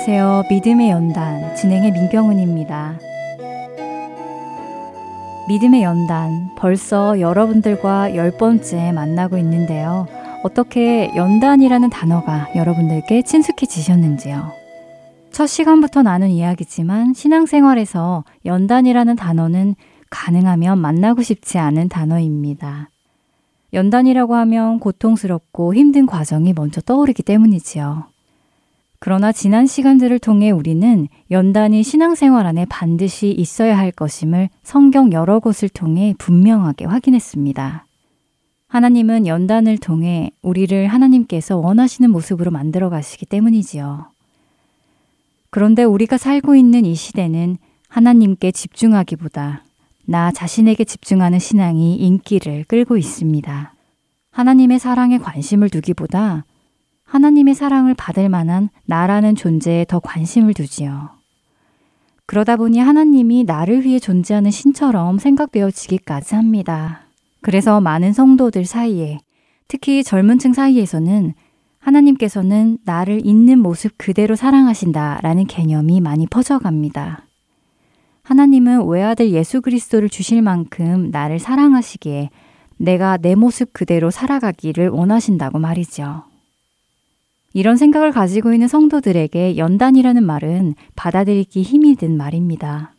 안녕하세요. 믿음의 연단 진행의 민경훈입니다. 믿음의 연단 벌써 여러분들과 열 번째 만나고 있는데요. 어떻게 연단이라는 단어가 여러분들께 친숙해지셨는지요? 첫 시간부터 나눈 이야기지만 신앙생활에서 연단이라는 단어는 가능하면 만나고 싶지 않은 단어입니다. 연단이라고 하면 고통스럽고 힘든 과정이 먼저 떠오르기 때문이지요. 그러나 지난 시간들을 통해 우리는 연단이 신앙생활 안에 반드시 있어야 할 것임을 성경 여러 곳을 통해 분명하게 확인했습니다. 하나님은 연단을 통해 우리를 하나님께서 원하시는 모습으로 만들어 가시기 때문이지요. 그런데 우리가 살고 있는 이 시대는 하나님께 집중하기보다 나 자신에게 집중하는 신앙이 인기를 끌고 있습니다. 하나님의 사랑에 관심을 두기보다 하나님의 사랑을 받을 만한 나라는 존재에 더 관심을 두지요. 그러다 보니 하나님이 나를 위해 존재하는 신처럼 생각되어지기까지 합니다. 그래서 많은 성도들 사이에, 특히 젊은 층 사이에서는 하나님께서는 나를 있는 모습 그대로 사랑하신다 라는 개념이 많이 퍼져갑니다. 하나님은 외아들 예수 그리스도를 주실 만큼 나를 사랑하시기에 내가 내 모습 그대로 살아가기를 원하신다고 말이죠. 이런 생각을 가지고 있는 성도들에게 연단이라는 말은 받아들이기 힘이 든 말입니다.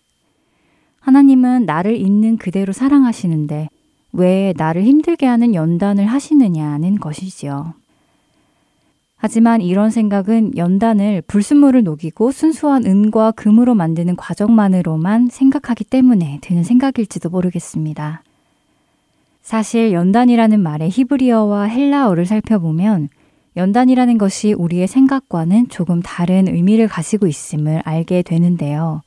하나님은 나를 있는 그대로 사랑하시는데 왜 나를 힘들게 하는 연단을 하시느냐는 것이지요. 하지만 이런 생각은 연단을 불순물을 녹이고 순수한 은과 금으로 만드는 과정만으로만 생각하기 때문에 드는 생각일지도 모르겠습니다. 사실 연단이라는 말의 히브리어와 헬라어를 살펴보면 연단이라는 것이 우리의 생각과는 조금 다른 의미를 가지고 있음을 알게 되는데요.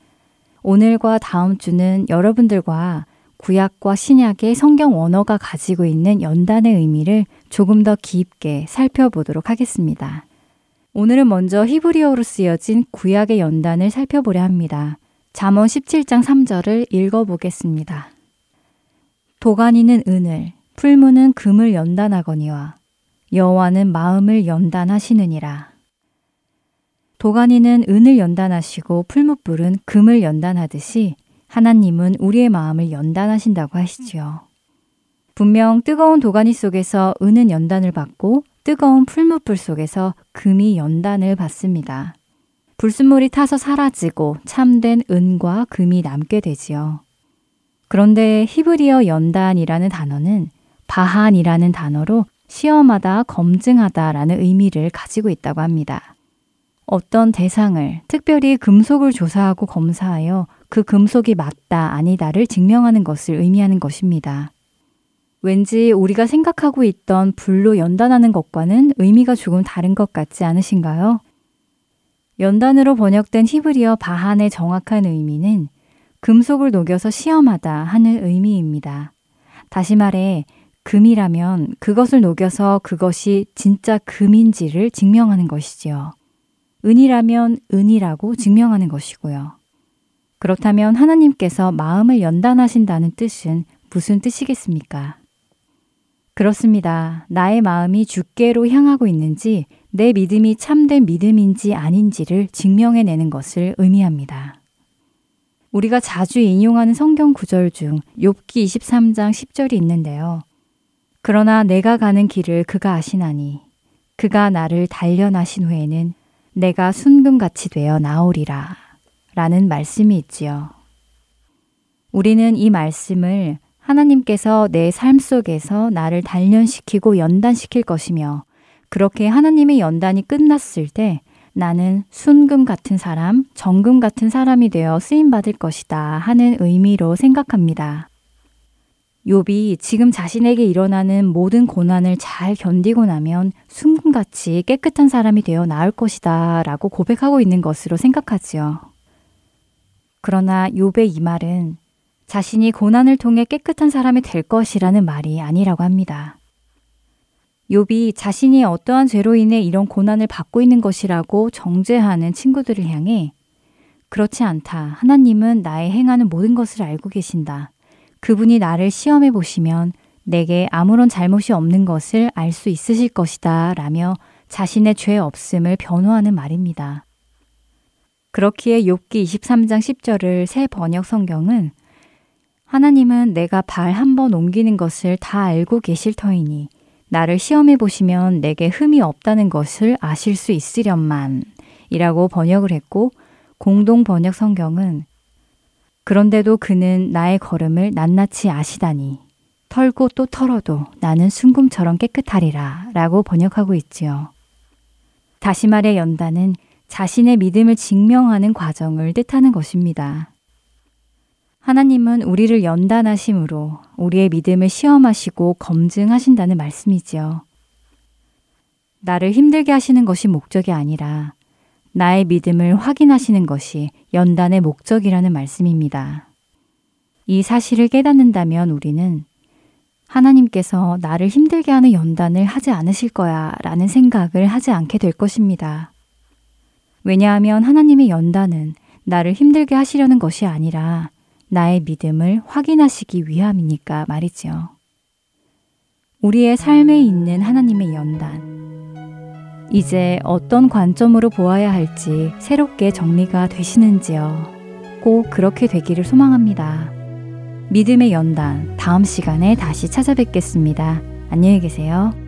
오늘과 다음 주는 여러분들과 구약과 신약의 성경 원어가 가지고 있는 연단의 의미를 조금 더 깊게 살펴보도록 하겠습니다. 오늘은 먼저 히브리어로 쓰여진 구약의 연단을 살펴보려 합니다. 잠언 17장 3절을 읽어보겠습니다. 도가니는 은을, 풀무는 금을 연단하거니와 여호와는 마음을 연단하시느니라. 도가니는 은을 연단하시고 풀무불은 금을 연단하듯이 하나님은 우리의 마음을 연단하신다고 하시지요. 분명 뜨거운 도가니 속에서 은은 연단을 받고 뜨거운 풀무불 속에서 금이 연단을 받습니다. 불순물이 타서 사라지고 참된 은과 금이 남게 되지요. 그런데 히브리어 연단이라는 단어는 바한이라는 단어로 시험하다, 검증하다라는 의미를 가지고 있다고 합니다. 어떤 대상을 특별히 금속을 조사하고 검사하여 그 금속이 맞다, 아니다를 증명하는 것을 의미하는 것입니다. 왠지 우리가 생각하고 있던 불로 연단하는 것과는 의미가 조금 다른 것 같지 않으신가요? 연단으로 번역된 히브리어 바한의 정확한 의미는 금속을 녹여서 시험하다 하는 의미입니다. 다시 말해, 금이라면 그것을 녹여서 그것이 진짜 금인지를 증명하는 것이지요. 은이라면 은이라고 증명하는 것이고요. 그렇다면 하나님께서 마음을 연단하신다는 뜻은 무슨 뜻이겠습니까? 그렇습니다. 나의 마음이 주께로 향하고 있는지 내 믿음이 참된 믿음인지 아닌지를 증명해내는 것을 의미합니다. 우리가 자주 인용하는 성경 구절 중 욥기 23장 10절이 있는데요. 그러나 내가 가는 길을 그가 아시나니 그가 나를 단련하신 후에는 내가 순금같이 되어 나오리라 라는 말씀이 있지요. 우리는 이 말씀을 하나님께서 내 삶 속에서 나를 단련시키고 연단시킬 것이며 그렇게 하나님의 연단이 끝났을 때 나는 순금 같은 사람, 정금 같은 사람이 되어 쓰임 받을 것이다 하는 의미로 생각합니다. 욥이 지금 자신에게 일어나는 모든 고난을 잘 견디고 나면 순금같이 깨끗한 사람이 되어 나올 것이다 라고 고백하고 있는 것으로 생각하지요. 그러나 욥의 이 말은 자신이 고난을 통해 깨끗한 사람이 될 것이라는 말이 아니라고 합니다. 욥이 자신이 어떠한 죄로 인해 이런 고난을 받고 있는 것이라고 정죄하는 친구들을 향해 그렇지 않다. 하나님은 나의 행하는 모든 것을 알고 계신다. 그분이 나를 시험해 보시면 내게 아무런 잘못이 없는 것을 알 수 있으실 것이다. 라며 자신의 죄 없음을 변호하는 말입니다. 그렇기에 욥기 23장 10절을 새 번역 성경은 하나님은 내가 발 한 번 옮기는 것을 다 알고 계실 터이니 나를 시험해 보시면 내게 흠이 없다는 것을 아실 수 있으련만 이라고 번역을 했고 공동 번역 성경은 그런데도 그는 나의 걸음을 낱낱이 아시다니 털고 또 털어도 나는 순금처럼 깨끗하리라 라고 번역하고 있지요. 다시 말해 연단은 자신의 믿음을 증명하는 과정을 뜻하는 것입니다. 하나님은 우리를 연단하심으로 우리의 믿음을 시험하시고 검증하신다는 말씀이지요. 나를 힘들게 하시는 것이 목적이 아니라 나의 믿음을 확인하시는 것이 연단의 목적이라는 말씀입니다. 이 사실을 깨닫는다면 우리는 하나님께서 나를 힘들게 하는 연단을 하지 않으실 거야 라는 생각을 하지 않게 될 것입니다. 왜냐하면 하나님의 연단은 나를 힘들게 하시려는 것이 아니라 나의 믿음을 확인하시기 위함이니까 말이지요. 우리의 삶에 있는 하나님의 연단. 이제 어떤 관점으로 보아야 할지 새롭게 정리가 되시는지요. 꼭 그렇게 되기를 소망합니다. 믿음의 연단 다음 시간에 다시 찾아뵙겠습니다. 안녕히 계세요.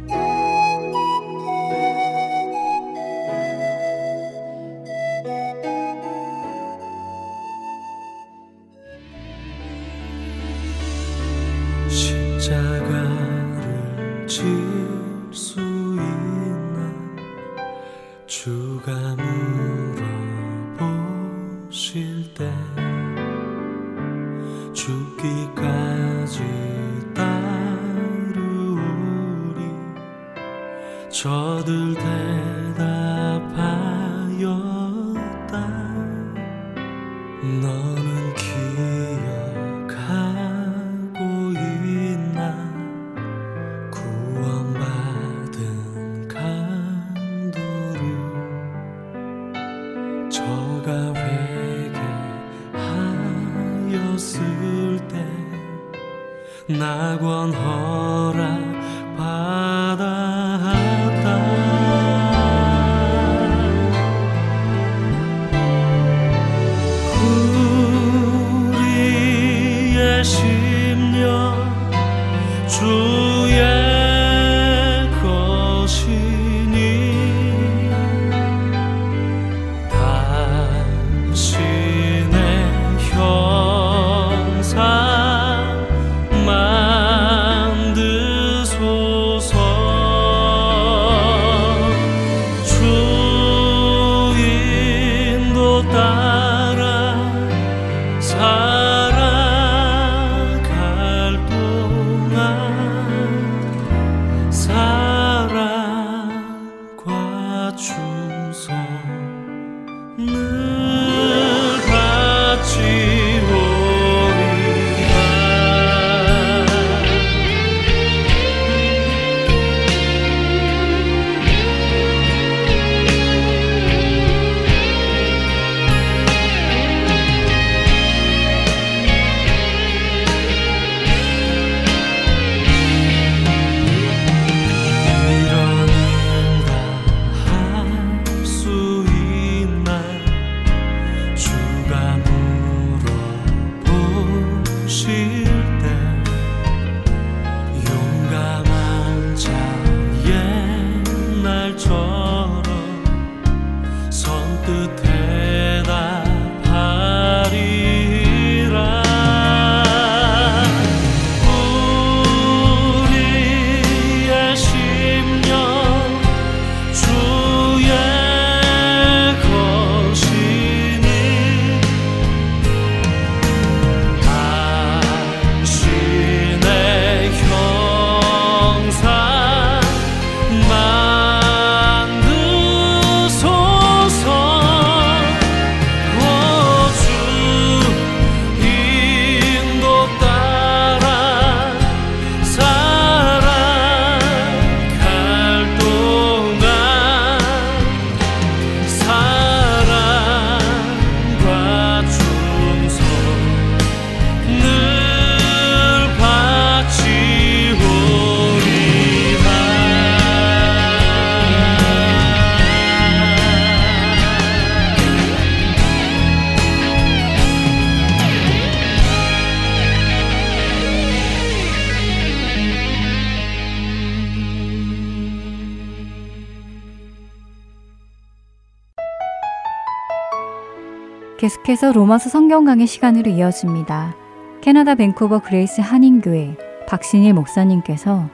계속해서 로마서 성경 강의 시간으로 이어집니다. 캐나다 밴쿠버 그레이스 한인교회 박신일 목사님께서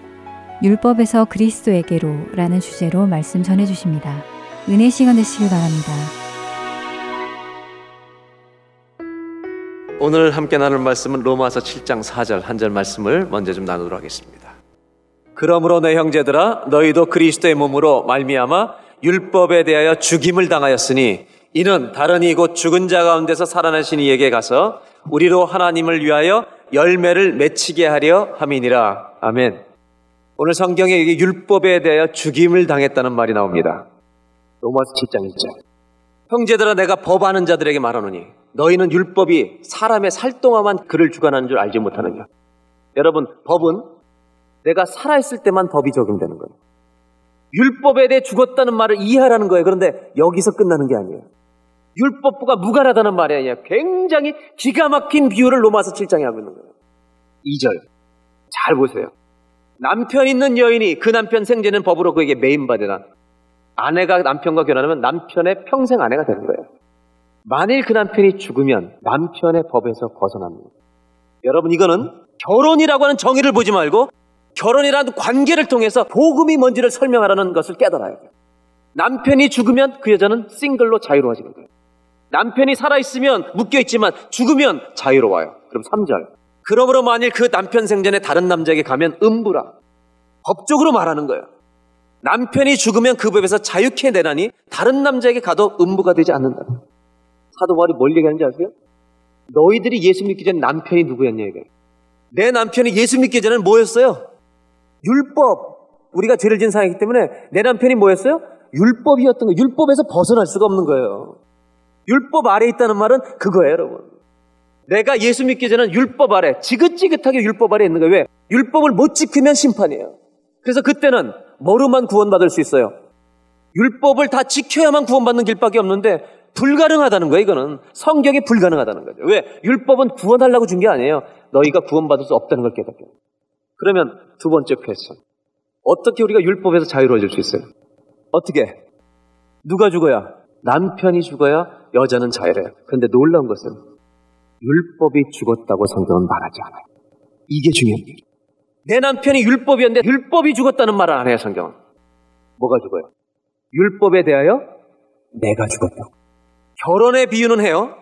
율법에서 그리스도에게로 라는 주제로 말씀 전해주십니다. 은혜 시간 되시길 바랍니다. 오늘 함께 나눌 말씀은 로마서 7장 4절 한 절 말씀을 먼저 좀 나누도록 하겠습니다. 그러므로 내 형제들아 너희도 그리스도의 몸으로 말미암아 율법에 대하여 죽임을 당하였으니 이는 다른 이곧 죽은 자 가운데서 살아나신 이에게 가서 우리로 하나님을 위하여 열매를 맺히게 하려 함이니라. 아멘. 오늘 성경에 이게 율법에 대하여 죽임을 당했다는 말이 나옵니다. 로마서 7장 1절. 형제들아 내가 법하는 자들에게 말하노니 너희는 율법이 사람의 살동화만 그를 주관하는 줄 알지 못하느냐. 여러분 법은 내가 살아있을 때만 법이 적용되는 거예요. 율법에 대해 죽었다는 말을 이해하라는 거예요. 그런데 여기서 끝나는 게 아니에요. 율법부가 무관하다는 말이 아니에요. 굉장히 기가 막힌 비유를 로마서 7장에 하고 있는 거예요. 2절. 잘 보세요. 남편 있는 여인이 그 남편 생제는 법으로 그에게 매인받으나 아내가 남편과 결혼하면 남편의 평생 아내가 되는 거예요. 만일 그 남편이 죽으면 남편의 법에서 벗어납니다. 여러분 이거는 결혼이라고 하는 정의를 보지 말고 결혼이라는 관계를 통해서 복음이 뭔지를 설명하라는 것을 깨달아야 돼요. 남편이 죽으면 그 여자는 싱글로 자유로워지는 거예요. 남편이 살아있으면 묶여있지만 죽으면 자유로워요. 그럼 3절. 그러므로 만일 그 남편 생전에 다른 남자에게 가면 음부라. 법적으로 말하는 거예요. 남편이 죽으면 그 법에서 자유케 내나니 다른 남자에게 가도 음부가 되지 않는다. 사도 바울이 뭘 얘기하는지 아세요? 너희들이 예수 믿기 전에 남편이 누구였냐 이게. 내 남편이 예수 믿기 전에는 뭐였어요? 율법. 우리가 죄를 지은 사람이기 때문에 내 남편이 뭐였어요? 율법이었던 거예요. 율법에서 벗어날 수가 없는 거예요. 율법 아래 있다는 말은 그거예요, 여러분. 내가 예수 믿기 전에는 율법 아래, 지긋지긋하게 율법 아래 있는 거예요. 왜? 율법을 못 지키면 심판이에요. 그래서 그때는 뭐로만 구원받을 수 있어요? 율법을 다 지켜야만 구원받는 길밖에 없는데 불가능하다는 거예요, 이거는. 성경이 불가능하다는 거죠. 왜? 율법은 구원하려고 준 게 아니에요. 너희가 구원받을 수 없다는 걸 깨닫게. 그러면 두 번째 퀘스천. 어떻게 우리가 율법에서 자유로워질 수 있어요? 어떻게? 누가 죽어야? 남편이 죽어야 여자는 자유래요. 그런데 놀라운 것은 율법이 죽었다고 성경은 말하지 않아요. 이게 일이에요. 내 남편이 율법이었는데 율법이 죽었다는 말을 안 해요, 성경은. 뭐가 죽어요? 율법에 대하여 내가 죽었다. 결혼의 비유는 해요.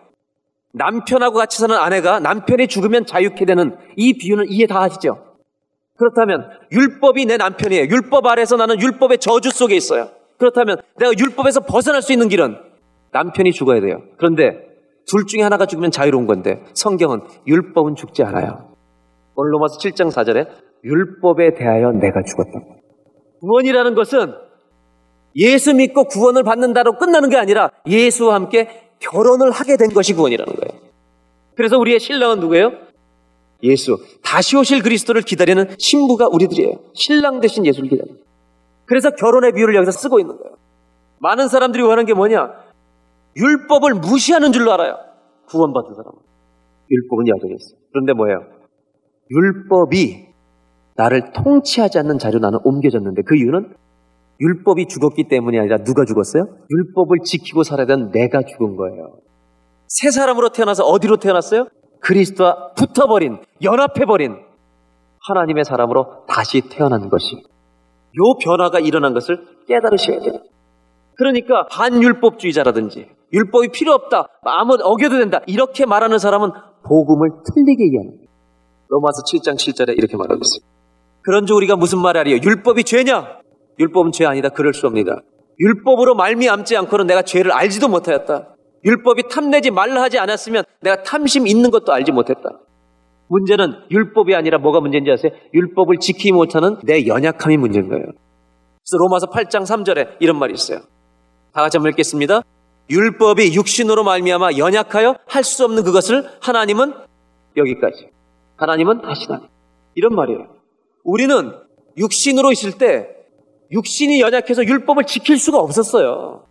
남편하고 같이 사는 아내가 남편이 죽으면 자유케 되는 이 비유는 이해 다 하시죠? 그렇다면 율법이 내 남편이에요. 율법 아래서 나는 율법의 저주 속에 있어요. 그렇다면 내가 율법에서 벗어날 수 있는 길은 남편이 죽어야 돼요. 그런데 둘 중에 하나가 죽으면 자유로운 건데 성경은 율법은 죽지 않아요. 오늘 로마서 7장 4절에 율법에 대하여 내가 죽었다. 구원이라는 것은 예수 믿고 구원을 받는다로 끝나는 게 아니라 예수와 함께 결혼을 하게 된 것이 구원이라는 거예요. 그래서 우리의 신랑은 누구예요? 예수. 다시 오실 그리스도를 기다리는 신부가 우리들이에요. 신랑 대신 예수를 기다리는. 그래서 결혼의 비유를 여기서 쓰고 있는 거예요. 많은 사람들이 원하는 게 뭐냐? 율법을 무시하는 줄로 알아요. 구원받은 사람은. 율법은 여전히 있어요. 그런데 뭐예요? 율법이 나를 통치하지 않는 자료 나는 옮겨졌는데 그 이유는 율법이 죽었기 때문이 아니라 누가 죽었어요? 율법을 지키고 살아야 되는 내가 죽은 거예요. 새 사람으로 태어나서 어디로 태어났어요? 그리스도와 붙어버린, 연합해버린 하나님의 사람으로 다시 태어난 것이 요 변화가 일어난 것을 깨달으셔야 돼요. 그러니까 반율법주의자라든지 율법이 필요 없다. 아무 어겨도 된다. 이렇게 말하는 사람은 복음을 틀리게 이해합니다. 로마서 7장 7절에 이렇게 말하고 있어요. 그런즉 우리가 무슨 말을 하리요? 율법이 죄냐? 율법은 죄 아니다. 그럴 수 없습니다. 율법으로 말미암지 않고는 내가 죄를 알지도 못하였다. 율법이 탐내지 말라 하지 않았으면 내가 탐심 있는 것도 알지 못했다. 문제는 율법이 아니라 뭐가 문제인지 아세요? 율법을 지키지 못하는 내 연약함이 문제인 거예요. 그래서 로마서 8장 3절에 이런 말이 있어요. 다 같이 한번 읽겠습니다. 율법이 육신으로 말미암아 연약하여 할 수 없는 그것을 하나님은 여기까지. 하나님은 하시나니. 이런 말이에요. 우리는 육신으로 있을 때 육신이 연약해서 율법을 지킬 수가 없었어요.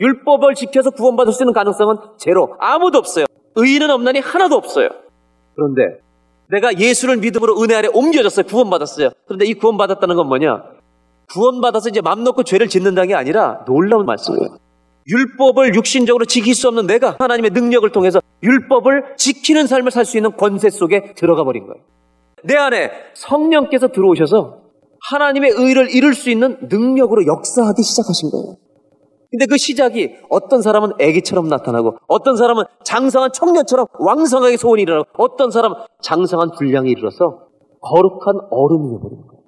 율법을 지켜서 구원받을 수 있는 가능성은 제로. 아무도 없어요. 의인은 없나니 하나도 없어요. 그런데 내가 예수를 믿음으로 은혜 아래 옮겨졌어요. 구원받았어요. 그런데 이 구원받았다는 건 뭐냐? 구원받아서 이제 맘 놓고 죄를 짓는다는 게 아니라 놀라운 말씀이에요. 율법을 육신적으로 지킬 수 없는 내가 하나님의 능력을 통해서 율법을 지키는 삶을 살 수 있는 권세 속에 들어가 버린 거예요. 내 안에 성령께서 들어오셔서 하나님의 의를 이룰 수 있는 능력으로 역사하기 시작하신 거예요. 근데 그 시작이 어떤 사람은 아기처럼 나타나고 어떤 사람은 장성한 청년처럼 왕성하게 소원이 일어나고 어떤 사람은 장성한 분량이 이르러서 거룩한 어른이 되어버리는 거예요.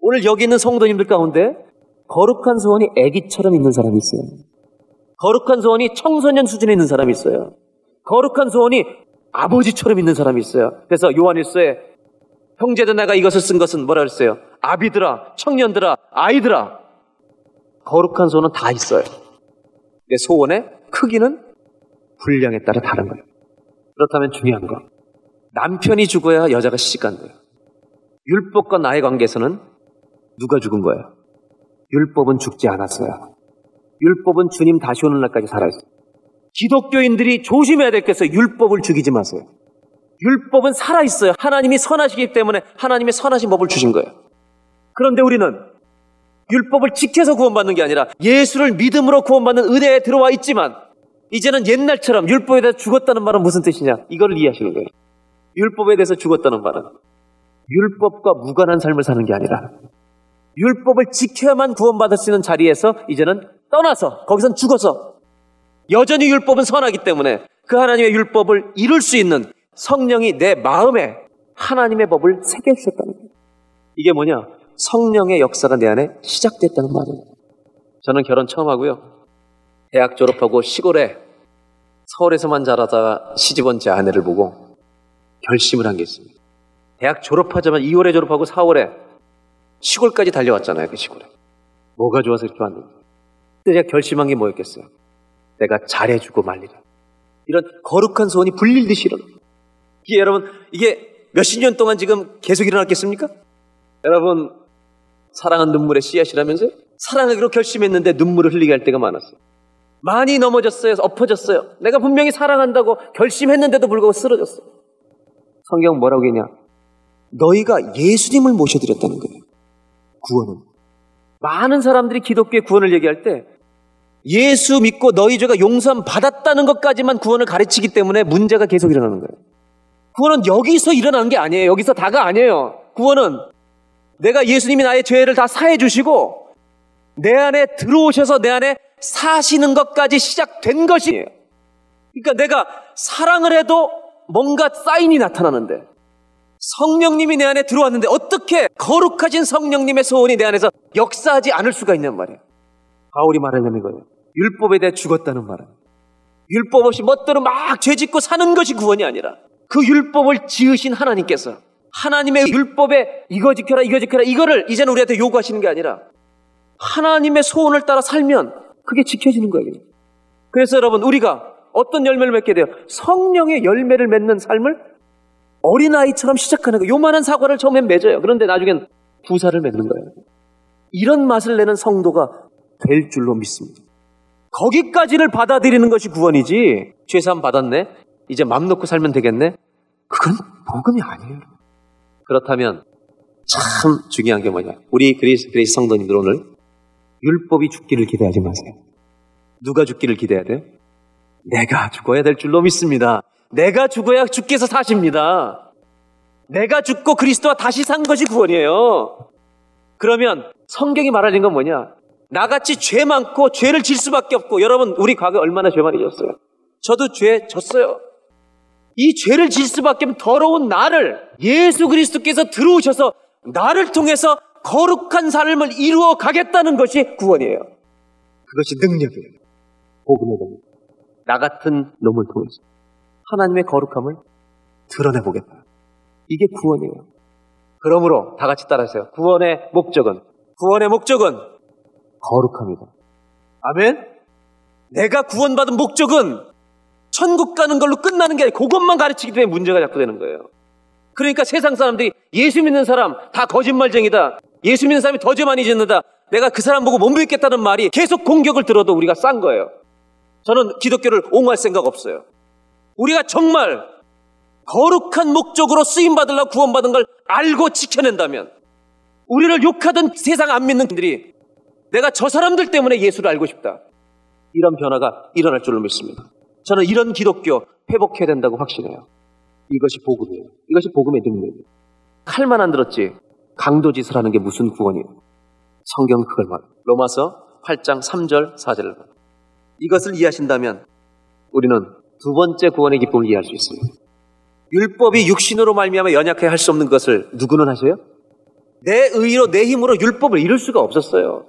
오늘 여기 있는 성도님들 가운데 거룩한 소원이 아기처럼 있는 사람이 있어요. 거룩한 소원이 청소년 수준에 있는 사람이 있어요. 거룩한 소원이 아버지처럼 있는 사람이 있어요. 그래서 요한일서에 형제들 내가 이것을 쓴 것은 뭐라 그랬어요? 아비들아, 청년들아, 아이들아. 거룩한 소원은 다 있어요. 내 소원의 크기는 분량에 따라 다른 거예요. 그렇다면 중요한 거. 남편이 죽어야 여자가 시집 간대요. 율법과 나의 관계에서는 누가 죽은 거예요? 율법은 죽지 않았어요. 율법은 주님 다시 오는 날까지 살아있어요. 기독교인들이 조심해야 될 것은 율법을 죽이지 마세요. 율법은 살아있어요. 하나님이 선하시기 때문에 하나님의 선하신 법을 주신 거예요. 그런데 우리는 율법을 지켜서 구원받는 게 아니라 예수를 믿음으로 구원받는 은혜에 들어와 있지만 이제는 옛날처럼 율법에 대해서 죽었다는 말은 무슨 뜻이냐? 이걸 이해하시는 거예요. 율법에 대해서 죽었다는 말은 율법과 무관한 삶을 사는 게 아니라 율법을 지켜야만 구원받을 수 있는 자리에서 이제는 떠나서 거기선 죽어서 여전히 율법은 선하기 때문에 그 하나님의 율법을 이룰 수 있는 성령이 내 마음에 하나님의 법을 새겨주셨다는 거예요. 이게 뭐냐? 성령의 역사가 내 안에 시작됐다는 말이에요. 저는 결혼 처음 하고요. 대학 졸업하고 시골에 서울에서만 자라다가 시집 온 제 아내를 보고 결심을 한 게 있습니다. 대학 졸업하자마자 2월에 졸업하고 4월에 시골까지 달려왔잖아요, 그 시골에. 뭐가 좋아서 이렇게 왔는지. 그때 제가 결심한 게 뭐였겠어요? 내가 잘해주고 말리라. 이런 거룩한 소원이 불릴듯이 일어나. 이게 여러분, 이게 몇십 년 동안 지금 계속 일어났겠습니까? 여러분, 사랑은 눈물의 씨앗이라면서요? 사랑하기로 결심했는데 눈물을 흘리게 할 때가 많았어요. 많이 넘어졌어요. 엎어졌어요. 내가 분명히 사랑한다고 결심했는데도 불구하고 쓰러졌어요. 성경 뭐라고 했냐? 너희가 예수님을 모셔드렸다는 거예요. 구원은. 많은 사람들이 기독교의 구원을 얘기할 때 예수 믿고 너희 죄가 용서함 받았다는 것까지만 구원을 가르치기 때문에 문제가 계속 일어나는 거예요. 구원은 여기서 일어나는 게 아니에요. 여기서 다가 아니에요. 구원은 내가 예수님이 나의 죄를 다 사해 주시고 내 안에 들어오셔서 내 안에 사시는 것까지 시작된 것이에요. 그러니까 내가 사랑을 해도 뭔가 사인이 나타나는데 성령님이 내 안에 들어왔는데 어떻게 거룩하신 성령님의 소원이 내 안에서 역사하지 않을 수가 있냔 말이에요. 바울이 말하는 이거예요. 율법에 대해 죽었다는 말은 율법 없이 멋대로 막 죄짓고 사는 것이 구원이 아니라 그 율법을 지으신 하나님께서 하나님의 율법에 이거 지켜라 이거 지켜라 이거를 이제는 우리한테 요구하시는 게 아니라 하나님의 소원을 따라 살면 그게 지켜지는 거예요. 그래서 여러분 우리가 어떤 열매를 맺게 돼요? 성령의 열매를 맺는 삶을 어린아이처럼 시작하는 거. 요만한 사과를 처음엔 맺어요. 그런데 나중엔 부사를 맺는 거예요. 이런 맛을 내는 성도가 될 줄로 믿습니다. 거기까지를 받아들이는 것이 구원이지. 죄사함 받았네. 이제 맘 놓고 살면 되겠네. 그건 복음이 아니에요. 그렇다면 참 중요한 게 뭐냐? 우리 그리스 그리스 성도님들 오늘 율법이 죽기를 기대하지 마세요. 누가 죽기를 기대해야 돼요? 내가 죽어야 될 줄로 믿습니다. 내가 죽어야 주께서 사십니다. 내가 죽고 그리스도와 다시 산 것이 구원이에요. 그러면 성경이 말하는 건 뭐냐? 나같이 죄 많고 죄를 질 수밖에 없고 여러분 우리 과거에 얼마나 죄 많이 졌어요? 저도 죄 졌어요. 이 죄를 질 수밖에 없는 더러운 나를 예수 그리스도께서 들어오셔서 나를 통해서 거룩한 삶을 이루어 가겠다는 것이 구원이에요. 그것이 능력이에요. 복음의 능력. 나 같은 놈을 통해서. 하나님의 거룩함을 드러내보겠다. 이게 구원이에요. 그러므로 다 같이 따라하세요. 구원의 목적은, 구원의 목적은 거룩함이다. 아멘? 내가 구원받은 목적은 천국 가는 걸로 끝나는 게 아니라 그것만 가르치기 때문에 문제가 자꾸 되는 거예요. 그러니까 세상 사람들이 예수 믿는 사람 다 거짓말쟁이다. 예수 믿는 사람이 더 죄 많이 짓는다. 내가 그 사람 보고 못 믿겠다는 말이 계속 공격을 들어도 우리가 싼 거예요. 저는 기독교를 옹호할 생각 없어요. 우리가 정말 거룩한 목적으로 쓰임 받으려고 구원받은 걸 알고 지켜낸다면 우리를 욕하던 세상 안 믿는 분들이 내가 저 사람들 때문에 예수를 알고 싶다. 이런 변화가 일어날 줄로 믿습니다. 저는 이런 기독교 회복해야 된다고 확신해요. 이것이 복음이에요. 이것이 복음의 능력이에요. 칼만 안 들었지 강도짓을 하는 게 무슨 구원이에요. 성경 그걸 말. 로마서 8장 3절 4절을 말. 이것을 이해하신다면 우리는 두 번째 구원의 기쁨을 이해할 수 있습니다. 율법이 육신으로 말미암아 연약해 할 수 없는 것을 누구는 하세요? 내 의로 내 힘으로 율법을 이룰 수가 없었어요.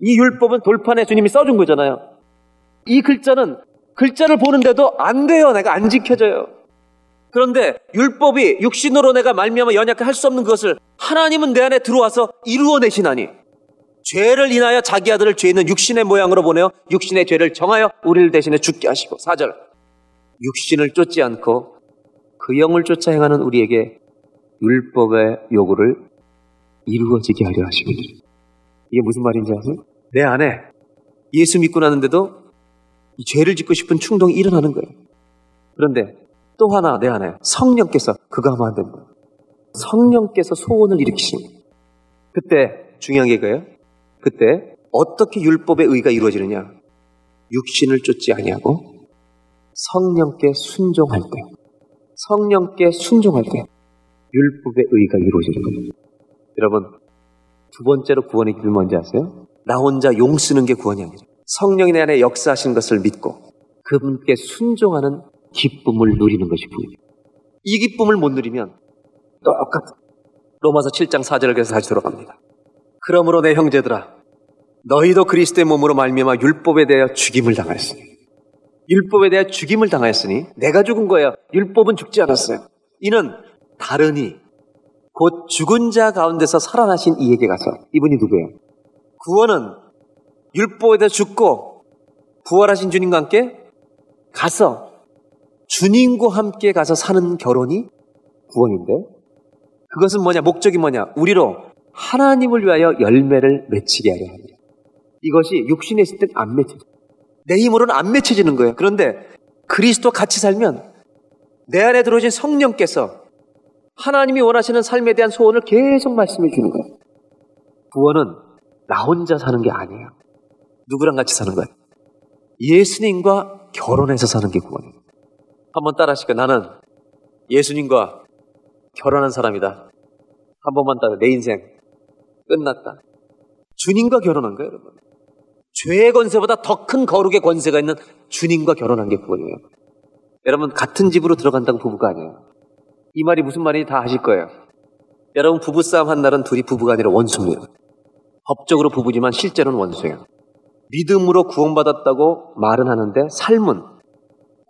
이 율법은 돌판에 주님이 써준 거잖아요. 이 글자는 글자를 보는데도 안 돼요. 내가 안 지켜져요. 그런데 율법이 육신으로 내가 말미암아 연약해 할 수 없는 것을 하나님은 내 안에 들어와서 이루어내시나니 죄를 인하여 자기 아들을 죄 있는 육신의 모양으로 보내어 육신의 죄를 정하여 우리를 대신해 죽게 하시고 사절 육신을 쫓지 않고 그 영을 쫓아 행하는 우리에게 율법의 요구를 이루어지게 하려 하십니다. 이게 무슨 말인지 아세요? 내 안에 예수 믿고 나는데도 죄를 짓고 싶은 충동이 일어나는 거예요. 그런데 또 하나 내 안에 성령께서 그거 하면 안 된다. 성령께서 소원을 일으키십니다. 그때 중요한 게 그예요. 그때 어떻게 율법의 의가 이루어지느냐? 육신을 쫓지 아니하고 성령께 순종할 때, 성령께 순종할 때 율법의 의가 이루어지는 겁니다. 여러분, 두 번째로 구원의 길은 뭔지 아세요? 나 혼자 용 쓰는 게 구원이 아니라 성령이 내 안에 역사하신 것을 믿고 그분께 순종하는 기쁨을 누리는 것이 구원이에요. 이 기쁨을 못 누리면 똑같아. 로마서 7장 4절을 그래서 다시 돌아갑니다. 그러므로 내 형제들아 너희도 그리스도의 몸으로 말미암아 율법에 대하여 죽임을 당하였으니 율법에 대하여 죽임을 당하였으니 내가 죽은 거예요. 율법은 죽지 않았어요. 이는 다르니 곧 죽은 자 가운데서 살아나신 이에게 가서 이분이 누구예요? 구원은 율법에 대해 죽고 부활하신 주님과 함께 가서 주님과 함께 가서 사는 결혼이 구원인데 그것은 뭐냐? 목적이 뭐냐? 우리로 하나님을 위하여 열매를 맺히게 하려 합니다. 이것이 육신에 있을 땐 안 맺혀져. 내 힘으로는 안 맺혀지는 거예요. 그런데 그리스도 같이 살면 내 안에 들어오신 성령께서 하나님이 원하시는 삶에 대한 소원을 계속 말씀해 주는 거예요. 구원은 나 혼자 사는 게 아니에요. 누구랑 같이 사는 거예요? 예수님과 결혼해서 사는 게 구원이에요. 한번 따라 하시까 나는 예수님과 결혼한 사람이다. 한 번만 따라 내 인생 끝났다. 주님과 결혼한 거예요, 여러분. 죄의 권세보다 더 큰 거룩의 권세가 있는 주님과 결혼한 게 구원이에요. 여러분 같은 집으로 들어간다고 부부가 아니에요. 이 말이 무슨 말인지 다 아실 거예요. 여러분 부부싸움 한 날은 둘이 부부가 아니라 원수입니다. 법적으로 부부지만 실제로는 원수예요. 믿음으로 구원받았다고 말은 하는데 삶은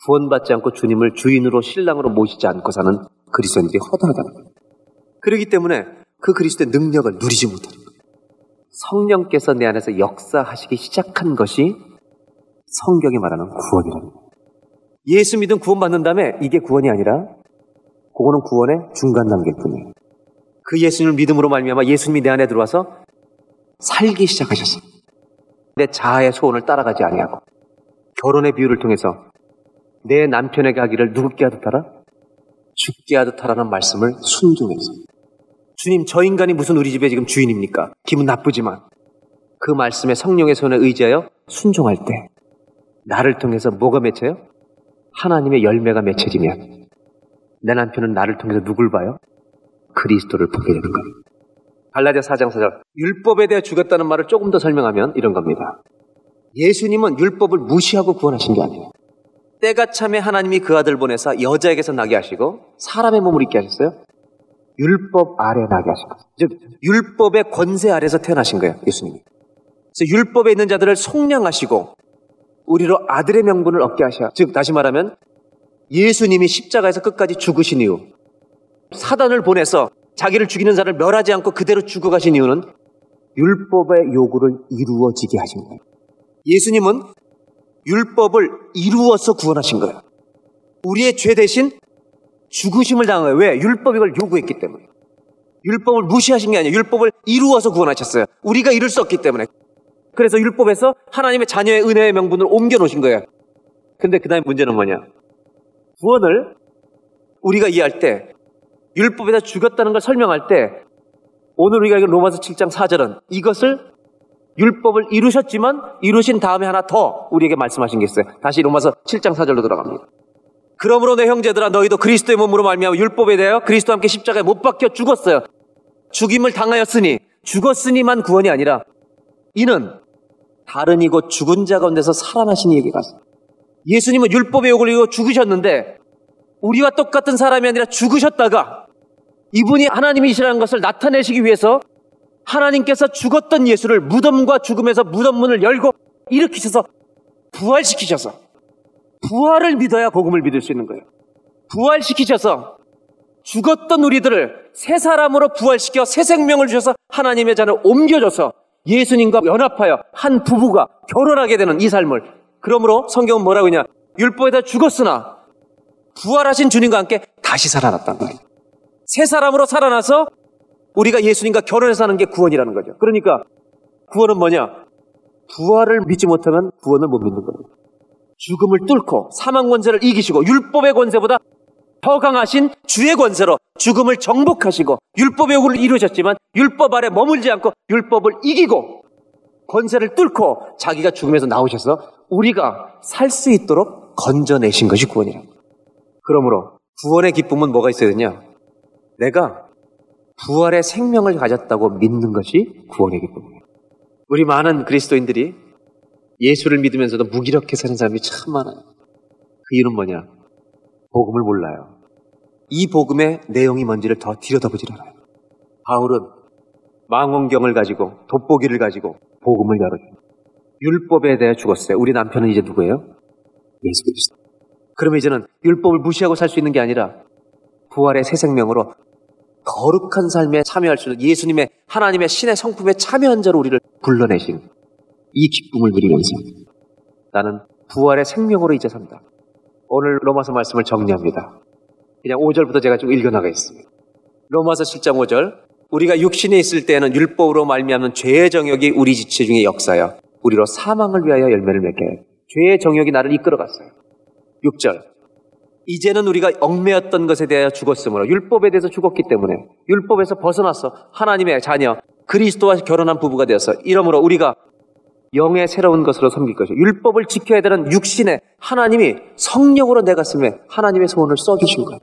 구원받지 않고 주님을 주인으로 신랑으로 모시지 않고 사는 그리스도인들이 허다하다는 거예요. 그렇기 때문에 그 그리스도의 능력을 누리지 못하는 거예요. 성령께서 내 안에서 역사하시기 시작한 것이 성경이 말하는 구원이라는 거예요. 예수 믿음 구원받는 다음에 이게 구원이 아니라 그거는 구원의 중간 단계일 뿐이에요. 그 예수님을 믿음으로 말미암아 예수님이 내 안에 들어와서 살기 시작하셨어요. 내 자아의 소원을 따라가지 아니하고 결혼의 비유를 통해서 내 남편에게 하기를 누굽게 하듯 하라? 죽게 하듯 하라는 말씀을 순종해서 주님 저 인간이 무슨 우리 집에 지금 주인입니까? 기분 나쁘지만 그 말씀에 성령의 손에 의지하여 순종할 때 나를 통해서 뭐가 맺혀요? 하나님의 열매가 맺혀지면 내 남편은 나를 통해서 누굴 봐요? 그리스도를 보게 되는 거예요. 갈라디아 4장 4절 율법에 대해 죽였다는 말을 조금 더 설명하면 이런 겁니다. 예수님은 율법을 무시하고 구원하신 게 아니에요. 때가 참에 하나님이 그 아들 보내사 여자에게서 나게 하시고 사람의 몸을 입게 하셨어요. 율법 아래 나게 하신 거예요. 즉 율법의 권세 아래서 태어나신 거예요. 예수님이. 그래서 율법에 있는 자들을 속량하시고 우리로 아들의 명분을 얻게 하셔. 즉 다시 말하면 예수님이 십자가에서 끝까지 죽으신 이유 사단을 보내서 자기를 죽이는 자를 멸하지 않고 그대로 죽어가신 이유는 율법의 요구를 이루어지게 하신 거예요. 예수님은 율법을 이루어서 구원하신 거예요. 우리의 죄 대신 죽으심을 당한 거예요. 왜? 율법이 걸 요구했기 때문에. 율법을 무시하신 게 아니에요. 율법을 이루어서 구원하셨어요. 우리가 이룰 수 없기 때문에. 그래서 율법에서 하나님의 자녀의 은혜의 명분을 옮겨 놓으신 거예요. 근데 그 다음에 문제는 뭐냐? 구원을 우리가 이해할 때 율법에다 죽였다는 걸 설명할 때 오늘 우리가 읽은 로마서 7장 4절은 이것을 율법을 이루셨지만 이루신 다음에 하나 더 우리에게 말씀하신 게 있어요. 다시 로마서 7장 4절로 들어갑니다. 그러므로 내 형제들아 너희도 그리스도의 몸으로 말미암아 율법에 대하여 그리스도와 함께 십자가에 못 박혀 죽었어요. 죽임을 당하였으니 죽었으니만 구원이 아니라 이는 다른 이곳 죽은 자 가운데서 살아나신 이에게 갔어요. 예수님은 율법의 욕을 이고 죽으셨는데 우리와 똑같은 사람이 아니라 죽으셨다가 이분이 하나님이시라는 것을 나타내시기 위해서 하나님께서 죽었던 예수를 무덤과 죽음에서 무덤 문을 열고 일으키셔서 부활시키셔서 부활을 믿어야 복음을 믿을 수 있는 거예요. 부활시키셔서 죽었던 우리들을 새 사람으로 부활시켜 새 생명을 주셔서 하나님의 잔을 옮겨줘서 예수님과 연합하여 한 부부가 결혼하게 되는 이 삶을 그러므로 성경은 뭐라고 하냐 율법에다 죽었으나 부활하신 주님과 함께 다시 살아났단 말이에요. 새 사람으로 살아나서 우리가 예수님과 결혼해서 사는 게 구원이라는 거죠. 그러니까 구원은 뭐냐? 부활을 믿지 못하면 구원을 못 믿는 겁니다. 죽음을 뚫고 사망 권세를 이기시고 율법의 권세보다 더 강하신 주의 권세로 죽음을 정복하시고 율법의 요구를 이루셨지만 율법 아래 머물지 않고 율법을 이기고 권세를 뚫고 자기가 죽음에서 나오셔서 우리가 살 수 있도록 건져내신 것이 구원이라. 그러므로 구원의 기쁨은 뭐가 있어야 되냐? 내가 부활의 생명을 가졌다고 믿는 것이 구원의 기쁨이에요. 우리 많은 그리스도인들이 예수를 믿으면서도 무기력해 사는 사람이 참 많아요. 그 이유는 뭐냐? 복음을 몰라요. 이 복음의 내용이 뭔지를 더 들여다보질 않아요. 바울은 망원경을 가지고 돋보기를 가지고 복음을 열어줍니다. 율법에 대해 죽었어요. 우리 남편은 이제 누구예요? 예수 그리스도. 그러면 이제는 율법을 무시하고 살 수 있는 게 아니라 부활의 새 생명으로 거룩한 삶에 참여할 수 있는 예수님의 하나님의 신의 성품에 참여한 자로 우리를 불러내신 이 기쁨을 누리면서 나는 부활의 생명으로 이제 산다. 오늘 로마서 말씀을 정리합니다. 그냥 5절부터 제가 좀 읽어나가겠습니다. 로마서 7장 5절 우리가 육신에 있을 때에는 율법으로 말미암는 죄의 정욕이 우리 지체 중에 역사여 우리로 사망을 위하여 열매를 맺게 해. 죄의 정욕이 나를 이끌어갔어요. 6절 이제는 우리가 얽매였던 것에 대하여 죽었으므로 율법에 대해서 죽었기 때문에 율법에서 벗어나서 하나님의 자녀 그리스도와 결혼한 부부가 되어서 이러므로 우리가 영의 새로운 것으로 섬길 것이요 율법을 지켜야 되는 육신에 하나님이 성령으로 내 가슴에 하나님의 소원을 써주신 거예요.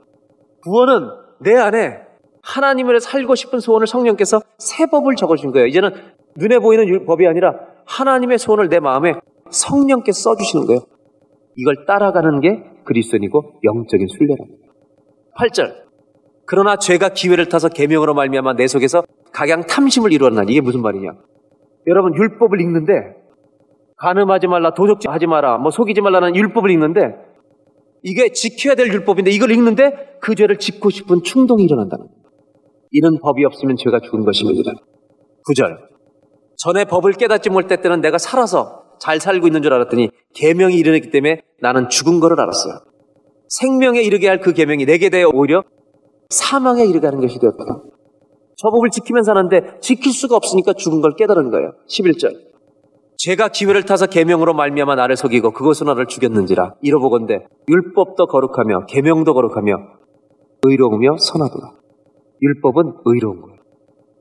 구원은 내 안에 하나님을 살고 싶은 소원을 성령께서 새 법을 적어준 거예요. 이제는 눈에 보이는 법이 아니라 하나님의 소원을 내 마음에 성령께서 써주시는 거예요. 이걸 따라가는 게 그리스도인이고 영적인 순례랍니다. 8절. 그러나 죄가 기회를 타서 계명으로 말미암아 내 속에서 각양 탐심을 이루었나니 이게 무슨 말이냐? 여러분 율법을 읽는데 간음하지 말라, 도적질하지 마라, 뭐 속이지 말라는 율법을 읽는데 이게 지켜야 될 율법인데 이걸 읽는데 그 죄를 짓고 싶은 충동이 일어난다는 거예요. 이는 법이 없으면 죄가 죽은 것입니다. 9절. 전에 법을 깨닫지 못할 때는 내가 살아서 잘 살고 있는 줄 알았더니 계명이 이르기 때문에 나는 죽은 거를 알았어요. 생명에 이르게 할 그 계명이 내게 대해 오히려 사망에 이르게 하는 것이 되었다. 저 법을 지키면 사는데 지킬 수가 없으니까 죽은 걸 깨달은 거예요. 11절. 제가 기회를 타서 계명으로 말미암아 나를 속이고 그것으로 나를 죽였는지라 이러보건대 율법도 거룩하며 계명도 거룩하며 의로우며 선하도다. 율법은 의로운 거예요.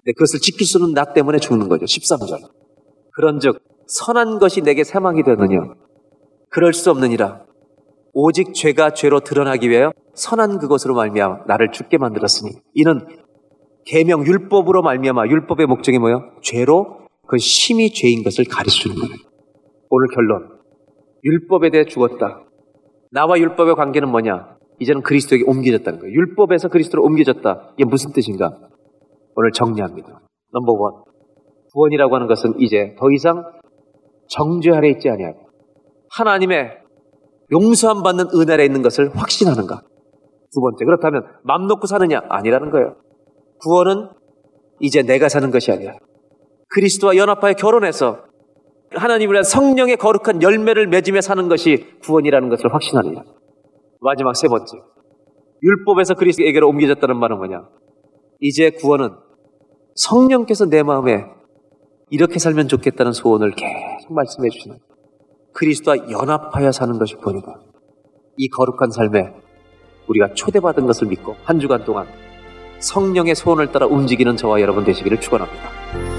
근데 그것을 지킬 수는 나 때문에 죽는 거죠. 13절. 그런즉 선한 것이 내게 사망이 되느냐 그럴 수 없느니라. 오직 죄가 죄로 드러나기 위하여 선한 그것으로 말미암아 나를 죽게 만들었으니 이는 계명 율법으로 말미암아 율법의 목적이 뭐예요? 죄로 그 심히 죄인 것을 가르치는 거예요. 오늘 결론. 율법에 대해 죽었다. 나와 율법의 관계는 뭐냐? 이제는 그리스도에게 옮겨졌다는 거예요. 율법에서 그리스도로 옮겨졌다. 이게 무슨 뜻인가? 오늘 정리합니다. 넘버 원. 구원이라고 하는 것은 이제 더 이상 정죄 아래 있지 아니하고 하나님의 용서함 받는 은혜 아래 있는 것을 확신하는가? 두 번째. 그렇다면 맘 놓고 사느냐? 아니라는 거예요. 구원은 이제 내가 사는 것이 아니라 그리스도와 연합하여 결혼해서 하나님을 위한 성령의 거룩한 열매를 맺으며 사는 것이 구원이라는 것을 확신하느냐. 마지막 세 번째. 율법에서 그리스도에게로 옮겨졌다는 말은 뭐냐? 이제 구원은 성령께서 내 마음에 이렇게 살면 좋겠다는 소원을 계속 말씀해 주시는 그리스도와 연합하여 사는 것이 구원이다. 이 거룩한 삶에 우리가 초대받은 것을 믿고 한 주간 동안 성령의 소원을 따라 움직이는 저와 여러분 되시기를 축원합니다.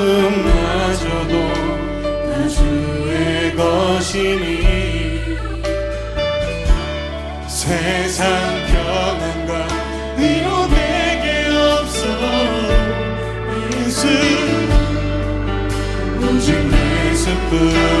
예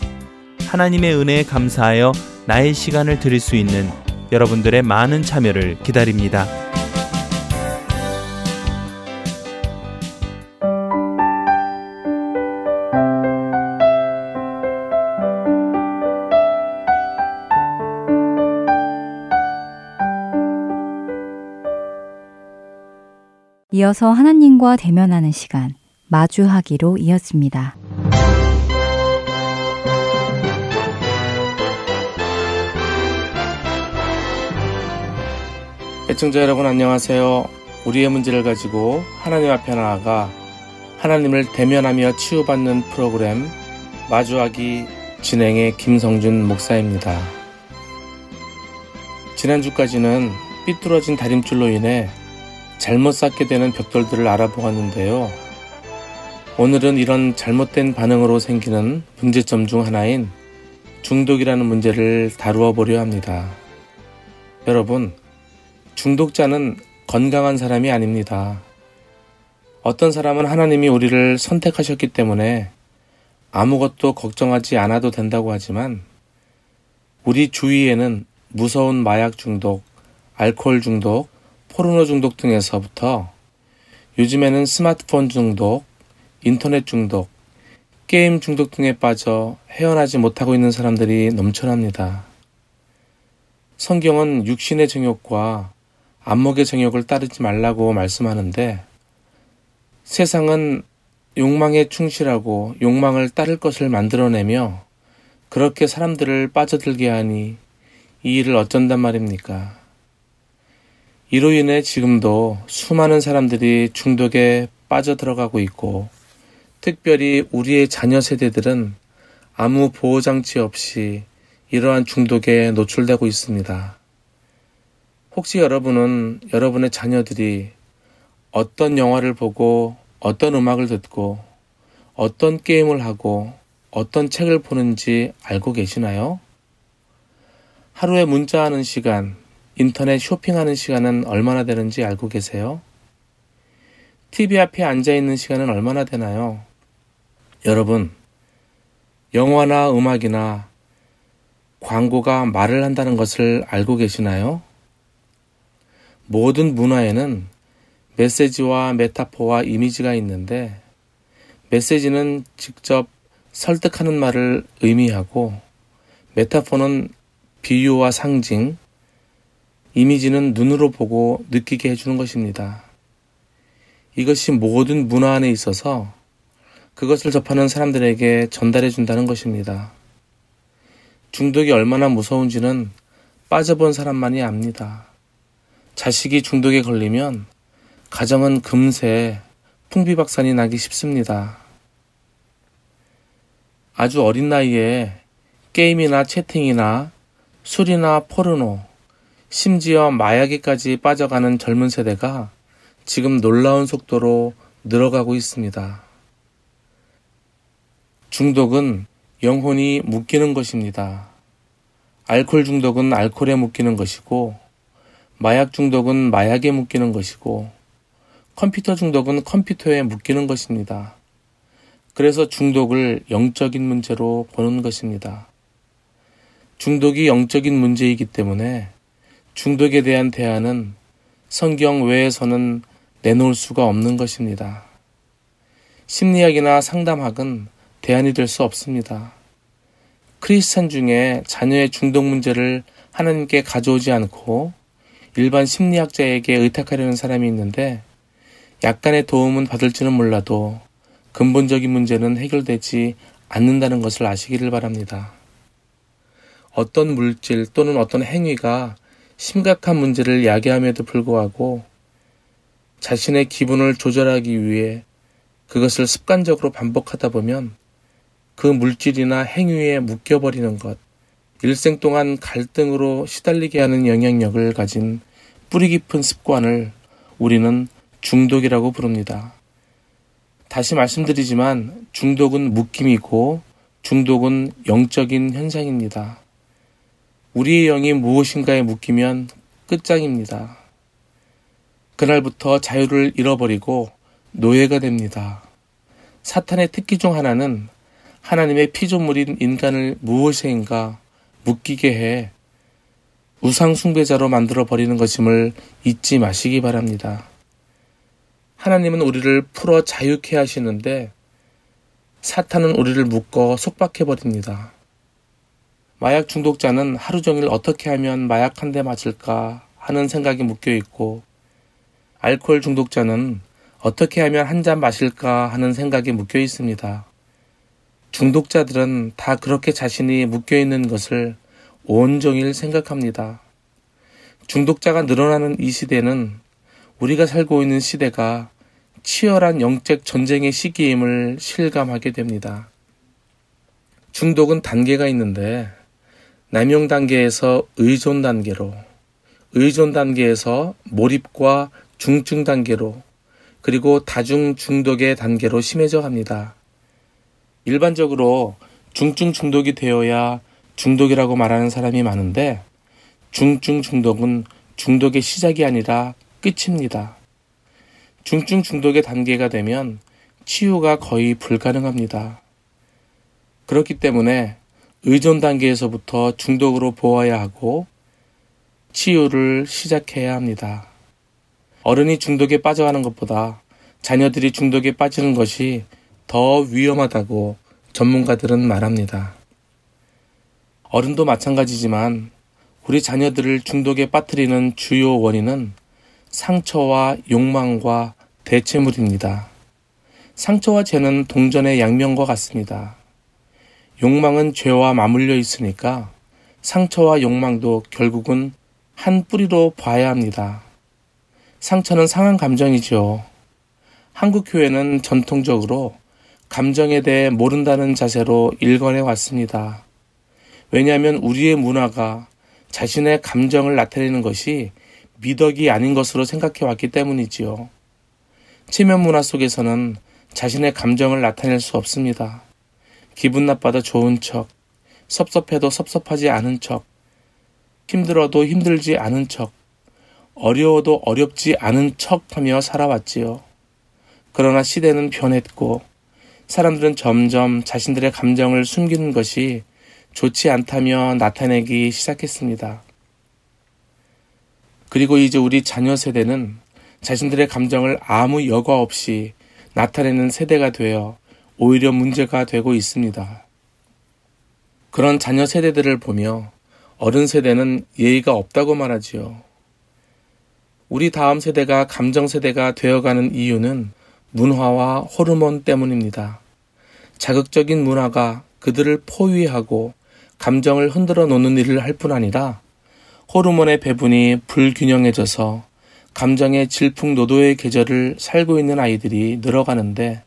하나님의 은혜에 감사하여 나의 시간을 드릴 수 있는 여러분들의 많은 참여를 기다립니다. 이어서 하나님과 대면하는 시간, 마주하기로 이었습니다. 애청자 여러분 안녕하세요. 우리의 문제를 가지고 하나님 앞에 나아가 하나님을 대면하며 치유받는 프로그램 마주하기 진행의 김성준 목사입니다. 지난주까지는 삐뚤어진 다림줄로 인해 잘못 쌓게 되는 벽돌들을 알아보았는데요. 오늘은 이런 잘못된 반응으로 생기는 문제점 중 하나인 중독이라는 문제를 다루어 보려 합니다. 여러분, 중독자는 건강한 사람이 아닙니다. 어떤 사람은 하나님이 우리를 선택하셨기 때문에 아무것도 걱정하지 않아도 된다고 하지만 우리 주위에는 무서운 마약 중독, 알코올 중독, 포르노 중독 등에서부터 요즘에는 스마트폰 중독, 인터넷 중독, 게임 중독 등에 빠져 헤어나지 못하고 있는 사람들이 넘쳐납니다. 성경은 육신의 정욕과 안목의 정욕을 따르지 말라고 말씀하는데 세상은 욕망에 충실하고 욕망을 따를 것을 만들어내며 그렇게 사람들을 빠져들게 하니 이 일을 어쩐단 말입니까? 이로 인해 지금도 수많은 사람들이 중독에 빠져들어가고 있고 특별히 우리의 자녀 세대들은 아무 보호장치 없이 이러한 중독에 노출되고 있습니다. 혹시 여러분은 여러분의 자녀들이 어떤 영화를 보고 어떤 음악을 듣고 어떤 게임을 하고 어떤 책을 보는지 알고 계시나요? 하루에 문자하는 시간, 인터넷 쇼핑하는 시간은 얼마나 되는지 알고 계세요? TV 앞에 앉아 있는 시간은 얼마나 되나요? 여러분, 영화나 음악이나 광고가 말을 한다는 것을 알고 계시나요? 모든 문화에는 메시지와 메타포와 이미지가 있는데 메시지는 직접 설득하는 말을 의미하고 메타포는 비유와 상징, 이미지는 눈으로 보고 느끼게 해주는 것입니다. 이것이 모든 문화 안에 있어서 그것을 접하는 사람들에게 전달해 준다는 것입니다. 중독이 얼마나 무서운지는 빠져본 사람만이 압니다. 자식이 중독에 걸리면 가정은 금세 풍비박산이 나기 쉽습니다. 아주 어린 나이에 게임이나 채팅이나 술이나 포르노, 심지어 마약에까지 빠져가는 젊은 세대가 지금 놀라운 속도로 늘어가고 있습니다. 중독은 영혼이 묶이는 것입니다. 알코올 중독은 알코올에 묶이는 것이고, 마약 중독은 마약에 묶이는 것이고 컴퓨터 중독은 컴퓨터에 묶이는 것입니다. 그래서 중독을 영적인 문제로 보는 것입니다. 중독이 영적인 문제이기 때문에 중독에 대한 대안은 성경 외에서는 내놓을 수가 없는 것입니다. 심리학이나 상담학은 대안이 될 수 없습니다. 크리스찬 중에 자녀의 중독 문제를 하나님께 가져오지 않고 일반 심리학자에게 의탁하려는 사람이 있는데 약간의 도움은 받을지는 몰라도 근본적인 문제는 해결되지 않는다는 것을 아시기를 바랍니다. 어떤 물질 또는 어떤 행위가 심각한 문제를 야기함에도 불구하고 자신의 기분을 조절하기 위해 그것을 습관적으로 반복하다 보면 그 물질이나 행위에 묶여버리는 것, 일생 동안 갈등으로 시달리게 하는 영향력을 가진 뿌리 깊은 습관을 우리는 중독이라고 부릅니다. 다시 말씀드리지만 중독은 묶임이고 중독은 영적인 현상입니다. 우리의 영이 무엇인가에 묶이면 끝장입니다. 그날부터 자유를 잃어버리고 노예가 됩니다. 사탄의 특기 중 하나는 하나님의 피조물인 인간을 무엇인가 묶이게 해 우상숭배자로 만들어 버리는 것임을 잊지 마시기 바랍니다. 하나님은 우리를 풀어 자유케 하시는데 사탄은 우리를 묶어 속박해 버립니다. 마약 중독자는 하루 종일 어떻게 하면 마약 한 대 맞을까 하는 생각이 묶여 있고 알코올 중독자는 어떻게 하면 한 잔 마실까 하는 생각이 묶여 있습니다. 중독자들은 다 그렇게 자신이 묶여 있는 것을 온종일 생각합니다. 중독자가 늘어나는 이 시대는 우리가 살고 있는 시대가 치열한 영적 전쟁의 시기임을 실감하게 됩니다. 중독은 단계가 있는데 남용 단계에서 의존 단계로, 의존 단계에서 몰입과 중증 단계로, 그리고 다중 중독의 단계로 심해져 갑니다. 일반적으로 중증 중독이 되어야 중독이라고 말하는 사람이 많은데 중증 중독은 중독의 시작이 아니라 끝입니다. 중증 중독의 단계가 되면 치유가 거의 불가능합니다. 그렇기 때문에 의존 단계에서부터 중독으로 보아야 하고 치유를 시작해야 합니다. 어른이 중독에 빠져가는 것보다 자녀들이 중독에 빠지는 것이 더 위험하다고 전문가들은 말합니다. 어른도 마찬가지지만 우리 자녀들을 중독에 빠뜨리는 주요 원인은 상처와 욕망과 대체물입니다. 상처와 죄는 동전의 양면과 같습니다. 욕망은 죄와 맞물려 있으니까 상처와 욕망도 결국은 한 뿌리로 봐야 합니다. 상처는 상한 감정이죠. 한국 교회는 전통적으로 감정에 대해 모른다는 자세로 일관해 왔습니다. 왜냐하면 우리의 문화가 자신의 감정을 나타내는 것이 미덕이 아닌 것으로 생각해 왔기 때문이지요. 체면 문화 속에서는 자신의 감정을 나타낼 수 없습니다. 기분 나빠도 좋은 척, 섭섭해도 섭섭하지 않은 척, 힘들어도 힘들지 않은 척, 어려워도 어렵지 않은 척 하며 살아왔지요. 그러나 시대는 변했고, 사람들은 점점 자신들의 감정을 숨기는 것이 좋지 않다며 나타내기 시작했습니다. 그리고 이제 우리 자녀 세대는 자신들의 감정을 아무 여과 없이 나타내는 세대가 되어 오히려 문제가 되고 있습니다. 그런 자녀 세대들을 보며 어른 세대는 예의가 없다고 말하지요. 우리 다음 세대가 감정 세대가 되어가는 이유는 문화와 호르몬 때문입니다. 자극적인 문화가 그들을 포위하고 감정을 흔들어 놓는 일을 할 뿐 아니라 호르몬의 배분이 불균형해져서 감정의 질풍노도의 계절을 살고 있는 아이들이 늘어가는데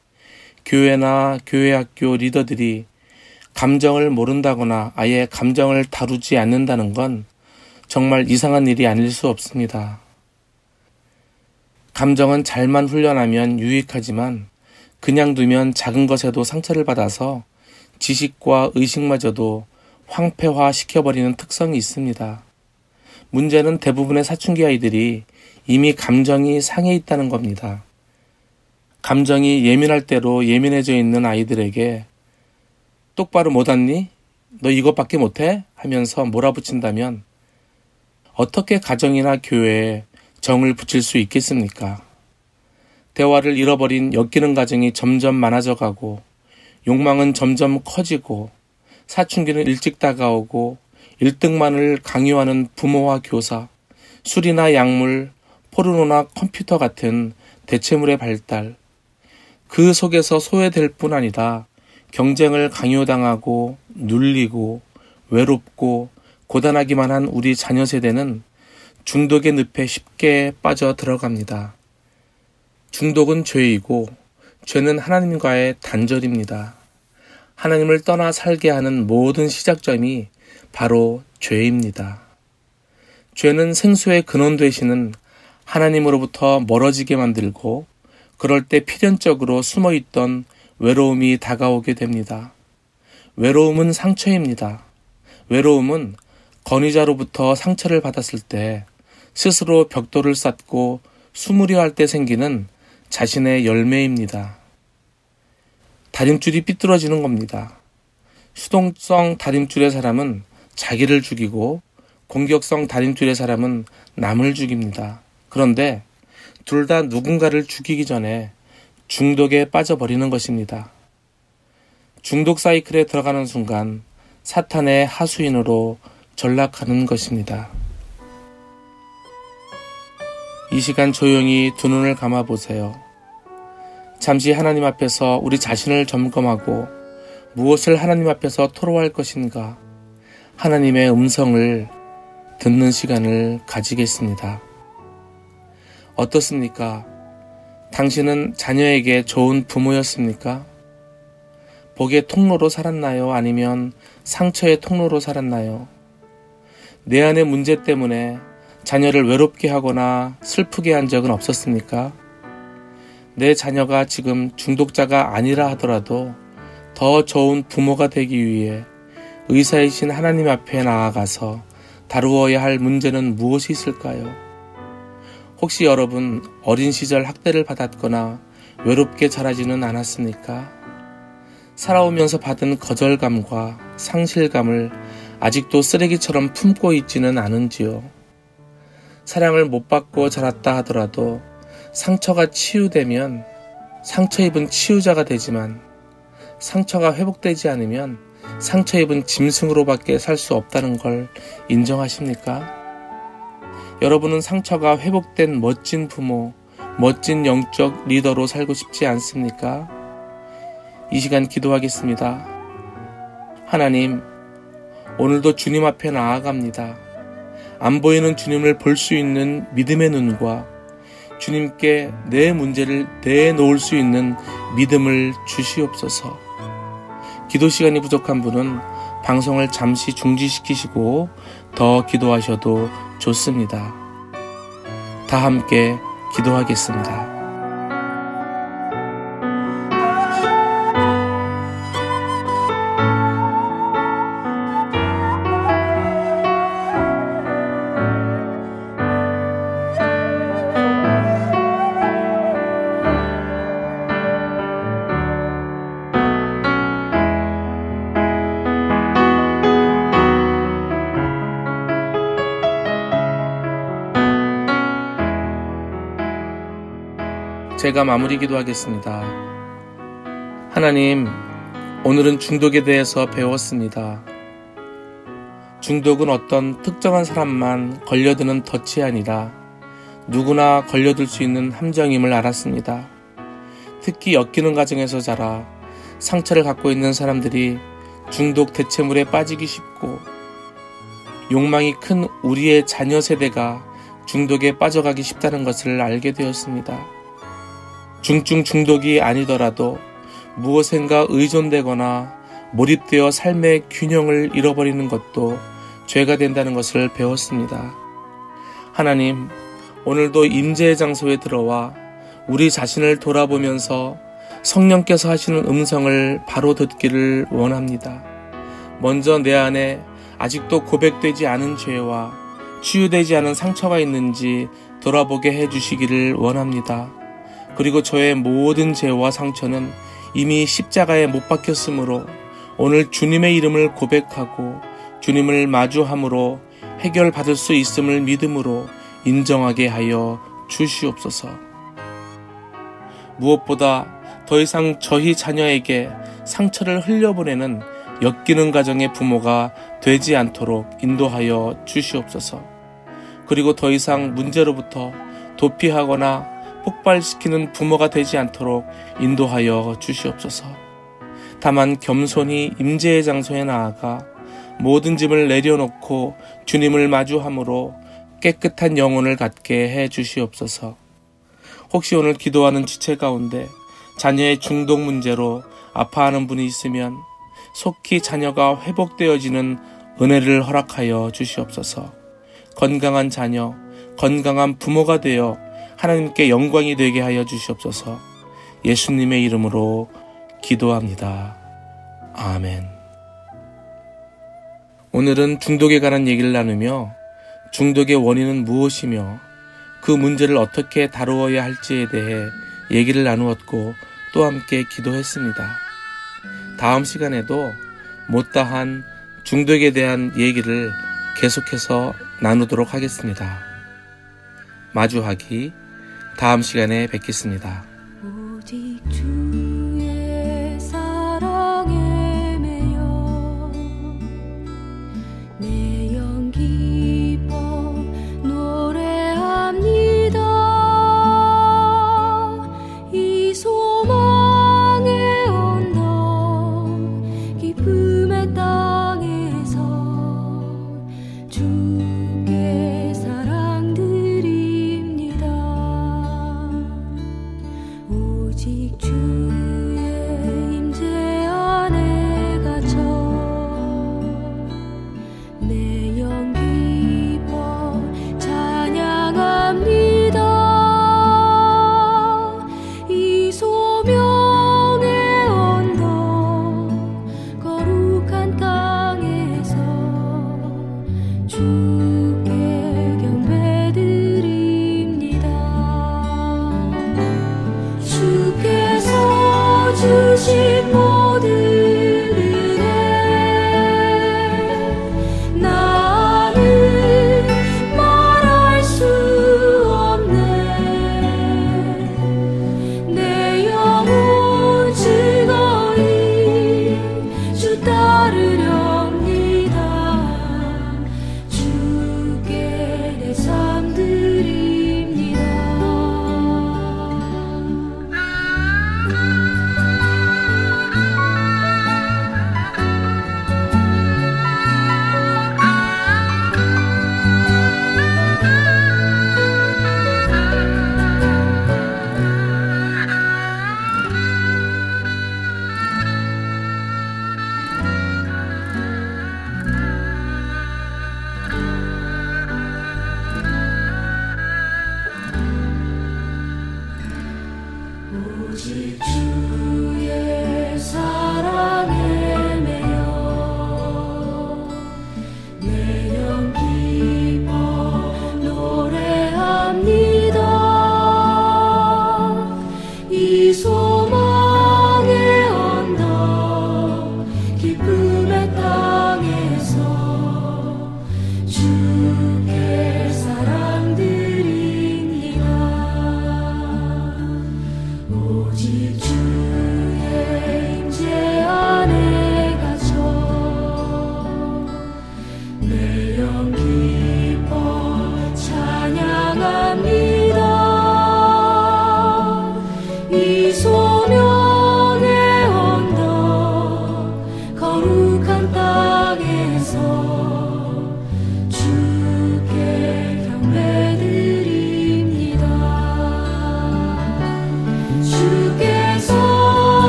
교회나 교회 학교 리더들이 감정을 모른다거나 아예 감정을 다루지 않는다는 건 정말 이상한 일이 아닐 수 없습니다. 감정은 잘만 훈련하면 유익하지만 그냥 두면 작은 것에도 상처를 받아서 지식과 의식마저도 황폐화 시켜버리는 특성이 있습니다. 문제는 대부분의 사춘기 아이들이 이미 감정이 상해 있다는 겁니다. 감정이 예민할 대로 예민해져 있는 아이들에게 똑바로 못 왔니? 너 이것밖에 못해? 하면서 몰아붙인다면 어떻게 가정이나 교회에 정을 붙일 수 있겠습니까? 대화를 잃어버린 엮이는 가정이 점점 많아져 가고 욕망은 점점 커지고 사춘기는 일찍 다가오고 1등만을 강요하는 부모와 교사, 술이나 약물, 포르노나 컴퓨터 같은 대체물의 발달, 그 속에서 소외될 뿐 아니라 경쟁을 강요당하고 눌리고 외롭고 고단하기만 한 우리 자녀 세대는 중독의 늪에 쉽게 빠져 들어갑니다. 중독은 죄이고 죄는 하나님과의 단절입니다. 하나님을 떠나 살게 하는 모든 시작점이 바로 죄입니다. 죄는 생수의 근원 되시는 하나님으로부터 멀어지게 만들고 그럴 때 필연적으로 숨어 있던 외로움이 다가오게 됩니다. 외로움은 상처입니다. 외로움은 건의자로부터 상처를 받았을 때 스스로 벽돌을 쌓고 수무려 할 때 생기는 자신의 열매입니다. 다림줄이 삐뚤어지는 겁니다. 수동성 다림줄의 사람은 자기를 죽이고 공격성 다림줄의 사람은 남을 죽입니다. 그런데 둘 다 누군가를 죽이기 전에 중독에 빠져버리는 것입니다. 중독 사이클에 들어가는 순간 사탄의 하수인으로 전락하는 것입니다. 이 시간 조용히 두 눈을 감아 보세요. 잠시 하나님 앞에서 우리 자신을 점검하고 무엇을 하나님 앞에서 토로할 것인가 하나님의 음성을 듣는 시간을 가지겠습니다. 어떻습니까? 당신은 자녀에게 좋은 부모였습니까? 복의 통로로 살았나요? 아니면 상처의 통로로 살았나요? 내 안의 문제 때문에 자녀를 외롭게 하거나 슬프게 한 적은 없었습니까? 내 자녀가 지금 중독자가 아니라 하더라도 더 좋은 부모가 되기 위해 의사이신 하나님 앞에 나아가서 다루어야 할 문제는 무엇이 있을까요? 혹시 여러분 어린 시절 학대를 받았거나 외롭게 자라지는 않았습니까? 살아오면서 받은 거절감과 상실감을 아직도 쓰레기처럼 품고 있지는 않은지요? 사랑을 못 받고 자랐다 하더라도 상처가 치유되면 상처 입은 치유자가 되지만 상처가 회복되지 않으면 상처 입은 짐승으로밖에 살 수 없다는 걸 인정하십니까? 여러분은 상처가 회복된 멋진 부모, 멋진 영적 리더로 살고 싶지 않습니까? 이 시간 기도하겠습니다. 하나님, 오늘도 주님 앞에 나아갑니다. 안 보이는 주님을 볼 수 있는 믿음의 눈과 주님께 내 문제를 내놓을 수 있는 믿음을 주시옵소서. 기도 시간이 부족한 분은 방송을 잠시 중지시키시고 더 기도하셔도 좋습니다. 다 함께 기도하겠습니다. 제가 마무리 기도하겠습니다. 하나님, 오늘은 중독에 대해서 배웠습니다. 중독은 어떤 특정한 사람만 걸려드는 덫이 아니라 누구나 걸려들 수 있는 함정임을 알았습니다. 특히 엮이는 과정에서 자라 상처를 갖고 있는 사람들이 중독 대체물에 빠지기 쉽고 욕망이 큰 우리의 자녀 세대가 중독에 빠져가기 쉽다는 것을 알게 되었습니다. 중증 중독이 아니더라도 무엇인가 의존되거나 몰입되어 삶의 균형을 잃어버리는 것도 죄가 된다는 것을 배웠습니다. 하나님, 오늘도 임재의 장소에 들어와 우리 자신을 돌아보면서 성령께서 하시는 음성을 바로 듣기를 원합니다. 먼저 내 안에 아직도 고백되지 않은 죄와 치유되지 않은 상처가 있는지 돌아보게 해주시기를 원합니다. 그리고 저의 모든 죄와 상처는 이미 십자가에 못 박혔으므로 오늘 주님의 이름을 고백하고 주님을 마주함으로 해결받을 수 있음을 믿음으로 인정하게 하여 주시옵소서. 무엇보다 더 이상 저희 자녀에게 상처를 흘려보내는 엮이는 가정의 부모가 되지 않도록 인도하여 주시옵소서. 그리고 더 이상 문제로부터 도피하거나 폭발시키는 부모가 되지 않도록 인도하여 주시옵소서. 다만 겸손히 임재의 장소에 나아가 모든 짐을 내려놓고 주님을 마주함으로 깨끗한 영혼을 갖게 해 주시옵소서. 혹시 오늘 기도하는 지체 가운데 자녀의 중독 문제로 아파하는 분이 있으면 속히 자녀가 회복되어지는 은혜를 허락하여 주시옵소서. 건강한 자녀, 건강한 부모가 되어 하나님께 영광이 되게 하여 주시옵소서. 예수님의 이름으로 기도합니다. 아멘. 오늘은 중독에 관한 얘기를 나누며 중독의 원인은 무엇이며 그 문제를 어떻게 다루어야 할지에 대해 얘기를 나누었고 또 함께 기도했습니다. 다음 시간에도 못다한 중독에 대한 얘기를 계속해서 나누도록 하겠습니다. 마주하기 다음 시간에 뵙겠습니다.